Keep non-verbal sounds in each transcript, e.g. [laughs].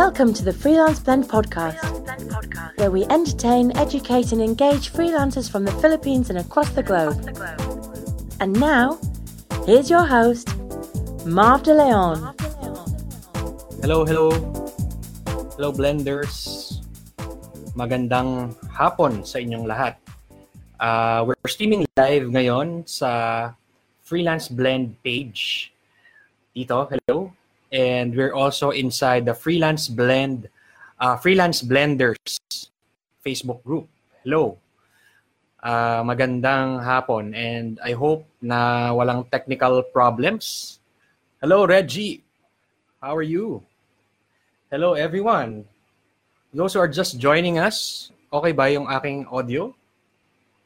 Welcome to the Freelance Blend podcast, blend podcast, where we entertain, educate, and engage freelancers from the Philippines and across the globe. And now, here's your host, Marv De Leon. Hello, hello. Hello, Blenders. Magandang hapon sa inyong lahat. Uh, we're streaming live ngayon sa Freelance Blend page. Dito, hello. And we're also inside the Freelance Blend, uh, Freelance Blenders Facebook group. Hello. Uh, magandang hapon and I hope na walang technical problems. Hello, Reggie. How are you? Hello, everyone. Those who are just joining us, okay ba yung aking audio?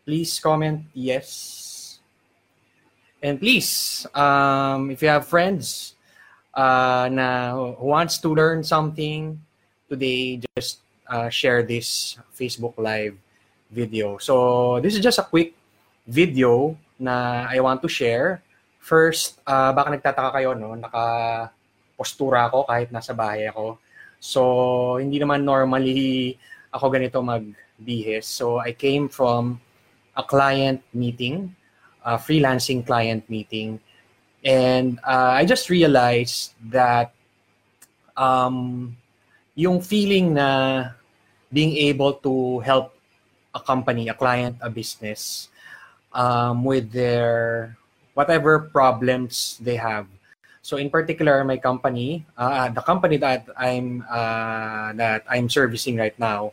Please comment yes. And please, um, if you have friends uh, na wants to learn something today, just uh, share this Facebook Live video. So this is just a quick video na I want to share. First, uh, baka nagtataka kayo, no? Naka-postura ako kahit nasa bahay ako. So, hindi naman normally ako ganito magbihis. So, I came from a client meeting, a freelancing client meeting And uh, I just realized that um, yung feeling na being able to help a company, a client, a business um, with their whatever problems they have. So in particular, my company, uh, the company that I'm uh, that I'm servicing right now,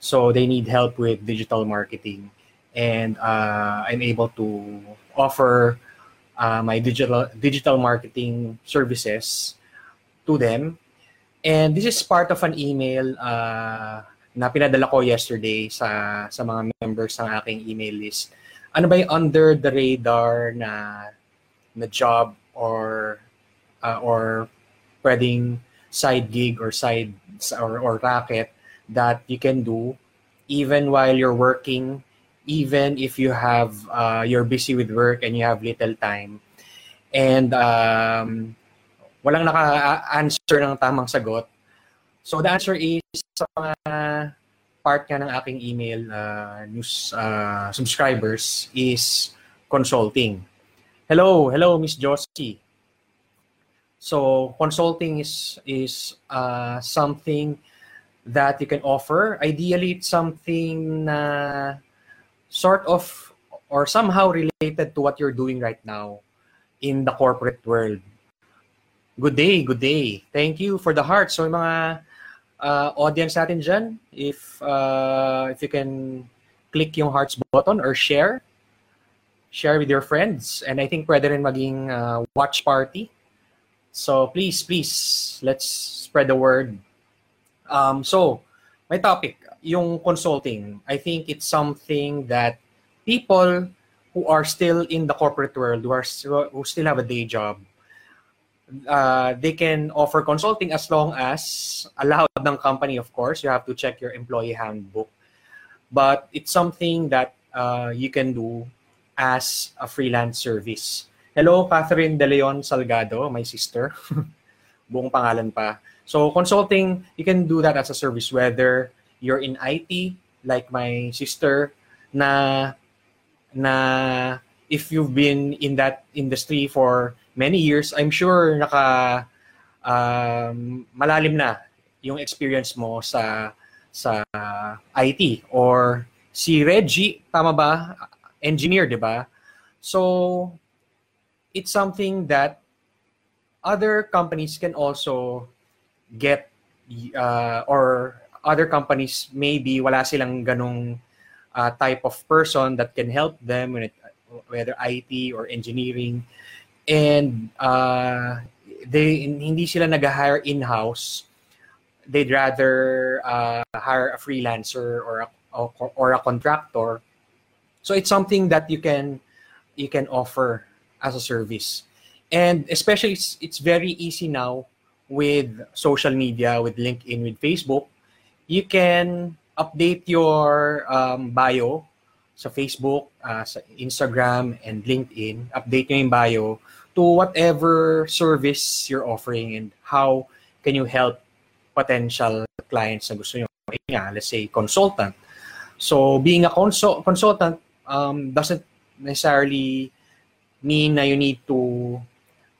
so they need help with digital marketing, and uh, I'm able to offer uh, my digital digital marketing services to them. And this is part of an email uh, na pinadala ko yesterday sa sa mga members ng aking email list. Ano ba yung under the radar na na job or uh, or pwedeng side gig or side or, or racket that you can do even while you're working even if you have uh, you're busy with work and you have little time and um, walang naka-answer ng tamang sagot. So the answer is sa mga part nga ng aking email uh, news uh, subscribers is consulting. Hello, hello Miss Josie. So consulting is is uh, something that you can offer. Ideally, it's something na sort of or somehow related to what you're doing right now in the corporate world. Good day, good day. Thank you for the heart. So mga uh, audience natin dyan, if, uh, if you can click yung hearts button or share, share with your friends. And I think pwede rin maging uh, watch party. So please, please, let's spread the word. Um, so, my topic, yung consulting, I think it's something that people who are still in the corporate world, who are who still have a day job, uh, they can offer consulting as long as allowed ng company, of course. You have to check your employee handbook. But it's something that uh, you can do as a freelance service. Hello, Catherine De Leon Salgado, my sister. [laughs] Buong pangalan pa. So consulting, you can do that as a service, whether you're in IT, like my sister, na na if you've been in that industry for many years, I'm sure naka um, malalim na yung experience mo sa sa IT or si Reggie, tama ba? Engineer, 'di ba? So it's something that other companies can also get uh, or other companies maybe wala silang ganong uh, type of person that can help them when it, whether IT or engineering. And uh, they hindi sila nag-hire in-house. They'd rather uh, hire a freelancer or a, or a contractor. So it's something that you can you can offer as a service. And especially it's, it's very easy now with social media with linkedin with facebook you can update your um, bio sa Facebook, uh, sa Instagram, and LinkedIn. Update nyo yung bio to whatever service you're offering and how can you help potential clients na gusto nyo. Nga, let's say, consultant. So, being a consul- consultant um, doesn't necessarily mean na you need to,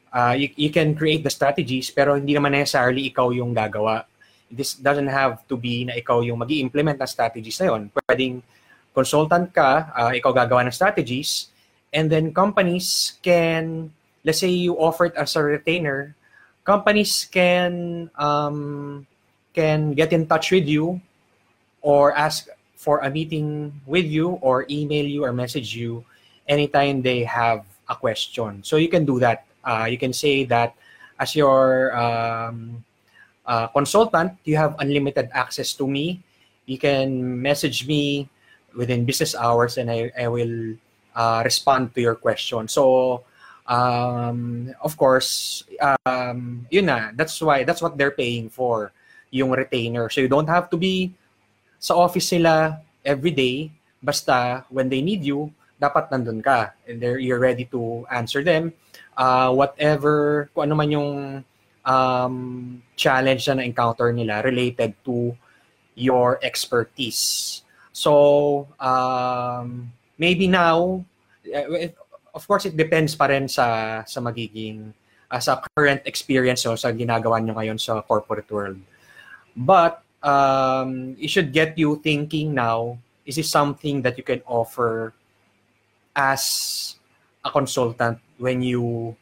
uh, you, you can create the strategies, pero hindi naman necessarily ikaw yung gagawa. This doesn't have to be na ikaw yung mag implement ng strategies na yun. Pwedeng consultant ka, uh, ikaw gagawa ng strategies, and then companies can, let's say you offer it as a retainer, companies can um, can get in touch with you or ask for a meeting with you or email you or message you anytime they have a question. So you can do that. Uh, you can say that as your um, uh, consultant, you have unlimited access to me. You can message me within business hours and I, I will uh, respond to your question. So, um, of course, um, yun na, that's why, that's what they're paying for yung retainer. So you don't have to be sa office sila every day. Basta when they need you, dapat nandun ka. And you're ready to answer them. Uh, whatever, kung ano man yung um, challenge na na-encounter nila related to your expertise. So, um, maybe now, uh, of course, it depends pa rin sa, sa magiging, uh, sa current experience o sa ginagawa nyo ngayon sa corporate world. But um, it should get you thinking now, is this something that you can offer as a consultant when you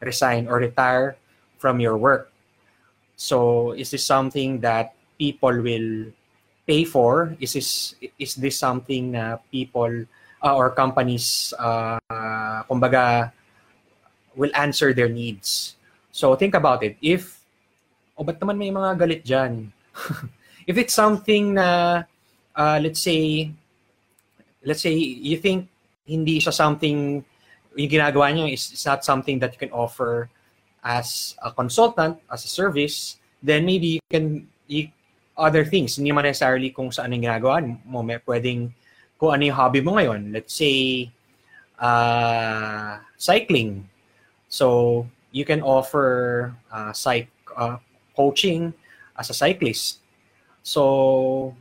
resign or retire from your work? So is this something that people will pay for? Is this is this something na people uh, or companies uh, kumbaga will answer their needs? So think about it. If o oh, ba't naman may mga galit dyan? [laughs] if it's something na, uh, let's say, let's say you think hindi siya something, yung ginagawa niyo is, is not something that you can offer as a consultant, as a service, then maybe you can, you, other things, hindi man necessarily kung saan yung ginagawa mo, may pwedeng kung ano yung hobby mo ngayon. Let's say, uh, cycling. So, you can offer uh, psych, uh, coaching as a cyclist. So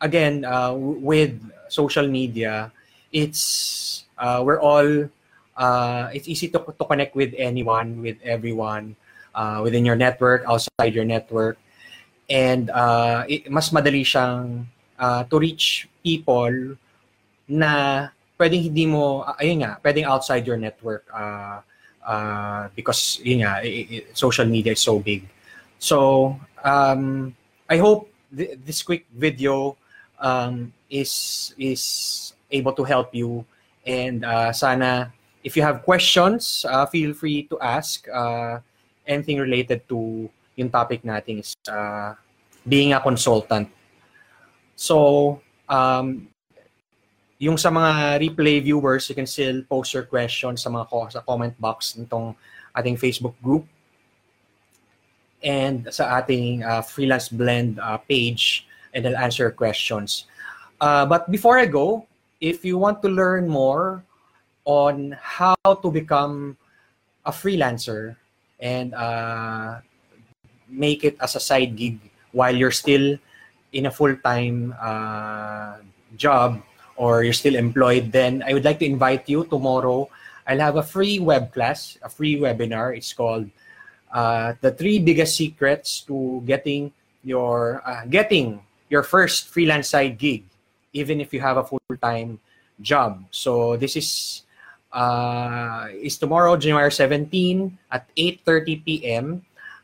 again, uh, with social media, it's uh, we're all uh, it's easy to to connect with anyone, with everyone uh, within your network, outside your network, and uh, it, mas madali siyang uh, to reach people na pwedeng hindi mo uh, ayun nga, pwedeng outside your network uh, uh, because yun nga, it, it, social media is so big. So, um, I hope th- this quick video um, is is able to help you. And uh, sana, if you have questions, uh, feel free to ask uh, anything related to yung topic natin is uh, being a consultant. So, um, yung sa mga replay viewers, you can still post your questions sa mga sa comment box nitong ating Facebook group and sa ating uh, freelance blend uh, page and I'll answer questions. Uh, but before I go, if you want to learn more on how to become a freelancer and uh, make it as a side gig while you're still in a full-time uh, job or you're still employed, then I would like to invite you tomorrow. I'll have a free web class, a free webinar. It's called uh, the three biggest secrets to getting your uh, getting your first freelance side gig, even if you have a full time job. So this is uh, is tomorrow, January 17 at 8:30 p.m.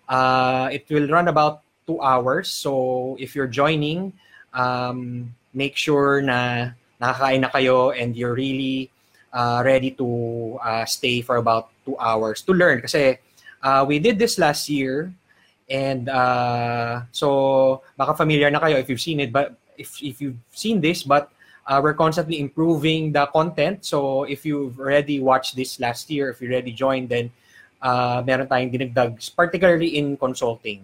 Uh, it will run about two hours. So if you're joining, um, make sure na nakakain na kayo and you're really uh, ready to uh, stay for about two hours to learn. Kasi Uh, we did this last year and uh, so baka familiar na kayo if you've seen it but if if you've seen this but uh, we're constantly improving the content. So if you've already watched this last year if you already joined then uh, meron tayong dinagdag particularly in consulting.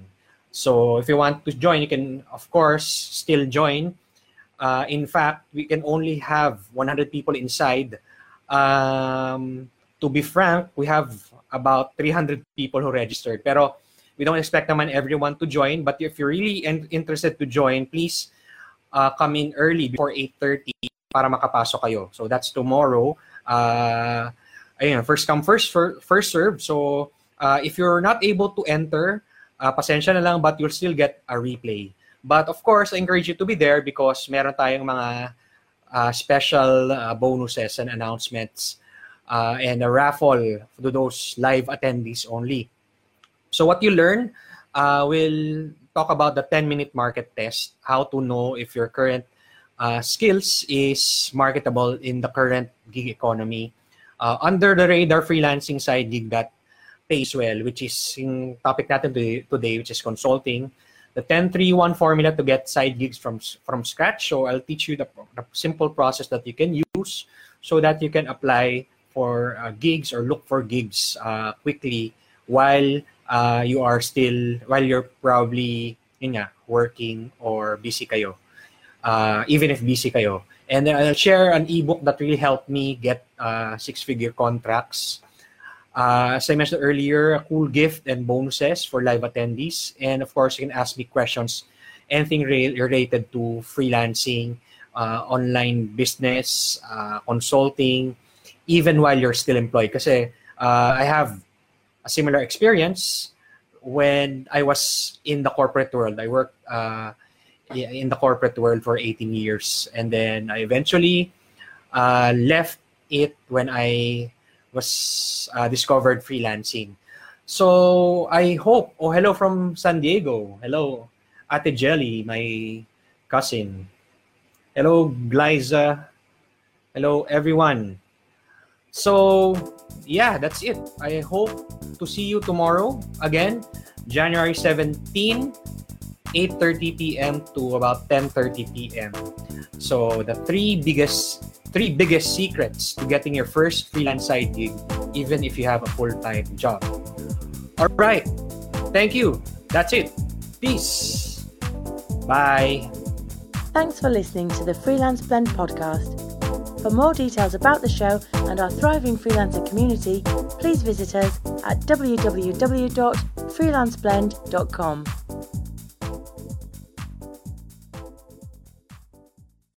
So if you want to join you can of course still join. Uh, in fact we can only have 100 people inside. Um, to be frank we have about 300 people who registered. Pero We don't expect naman everyone to join, but if you're really in- interested to join, please uh, come in early before 8.30 para makapasok kayo. So that's tomorrow. Uh, ayun, first come, first, first serve. So uh, if you're not able to enter, uh, pasensya na lang, but you'll still get a replay. But of course, I encourage you to be there because meron tayong mga uh, special uh, bonuses and announcements uh, and a raffle to those live attendees only. So what you learn, uh, we'll talk about the 10-minute market test, how to know if your current uh, skills is marketable in the current gig economy. Uh, under the radar freelancing side gig that pays well, which is topic natin today, today which is consulting. The 1031 formula to get side gigs from from scratch. So I'll teach you the, the simple process that you can use so that you can apply for uh, gigs or look for gigs uh, quickly while uh, you are still while you're probably yun nga, working or busy kayo. Uh, even if busy kayo. And then I'll share an ebook that really helped me get uh, six-figure contracts. Uh, as I mentioned earlier, a cool gift and bonuses for live attendees. And of course, you can ask me questions, anything re- related to freelancing, uh, online business, uh, consulting, even while you're still employed. Because uh, I have a similar experience when I was in the corporate world. I worked uh, in the corporate world for 18 years, and then I eventually uh, left it when I was uh, discovered freelancing. So I hope. Oh, hello from San Diego. Hello, Ate Jelly, my cousin. Hello, Glyza. Hello, everyone. So yeah, that's it. I hope to see you tomorrow again, January 17, 8:30 p.m. to about 10:30 p.m. So the three biggest three biggest secrets to getting your first freelance side gig, even if you have a full-time job. All right. Thank you. That's it. Peace. Bye. Thanks for listening to the Freelance Blend podcast. For more details about the show and our thriving freelancer community, please visit us at www.freelanceblend.com.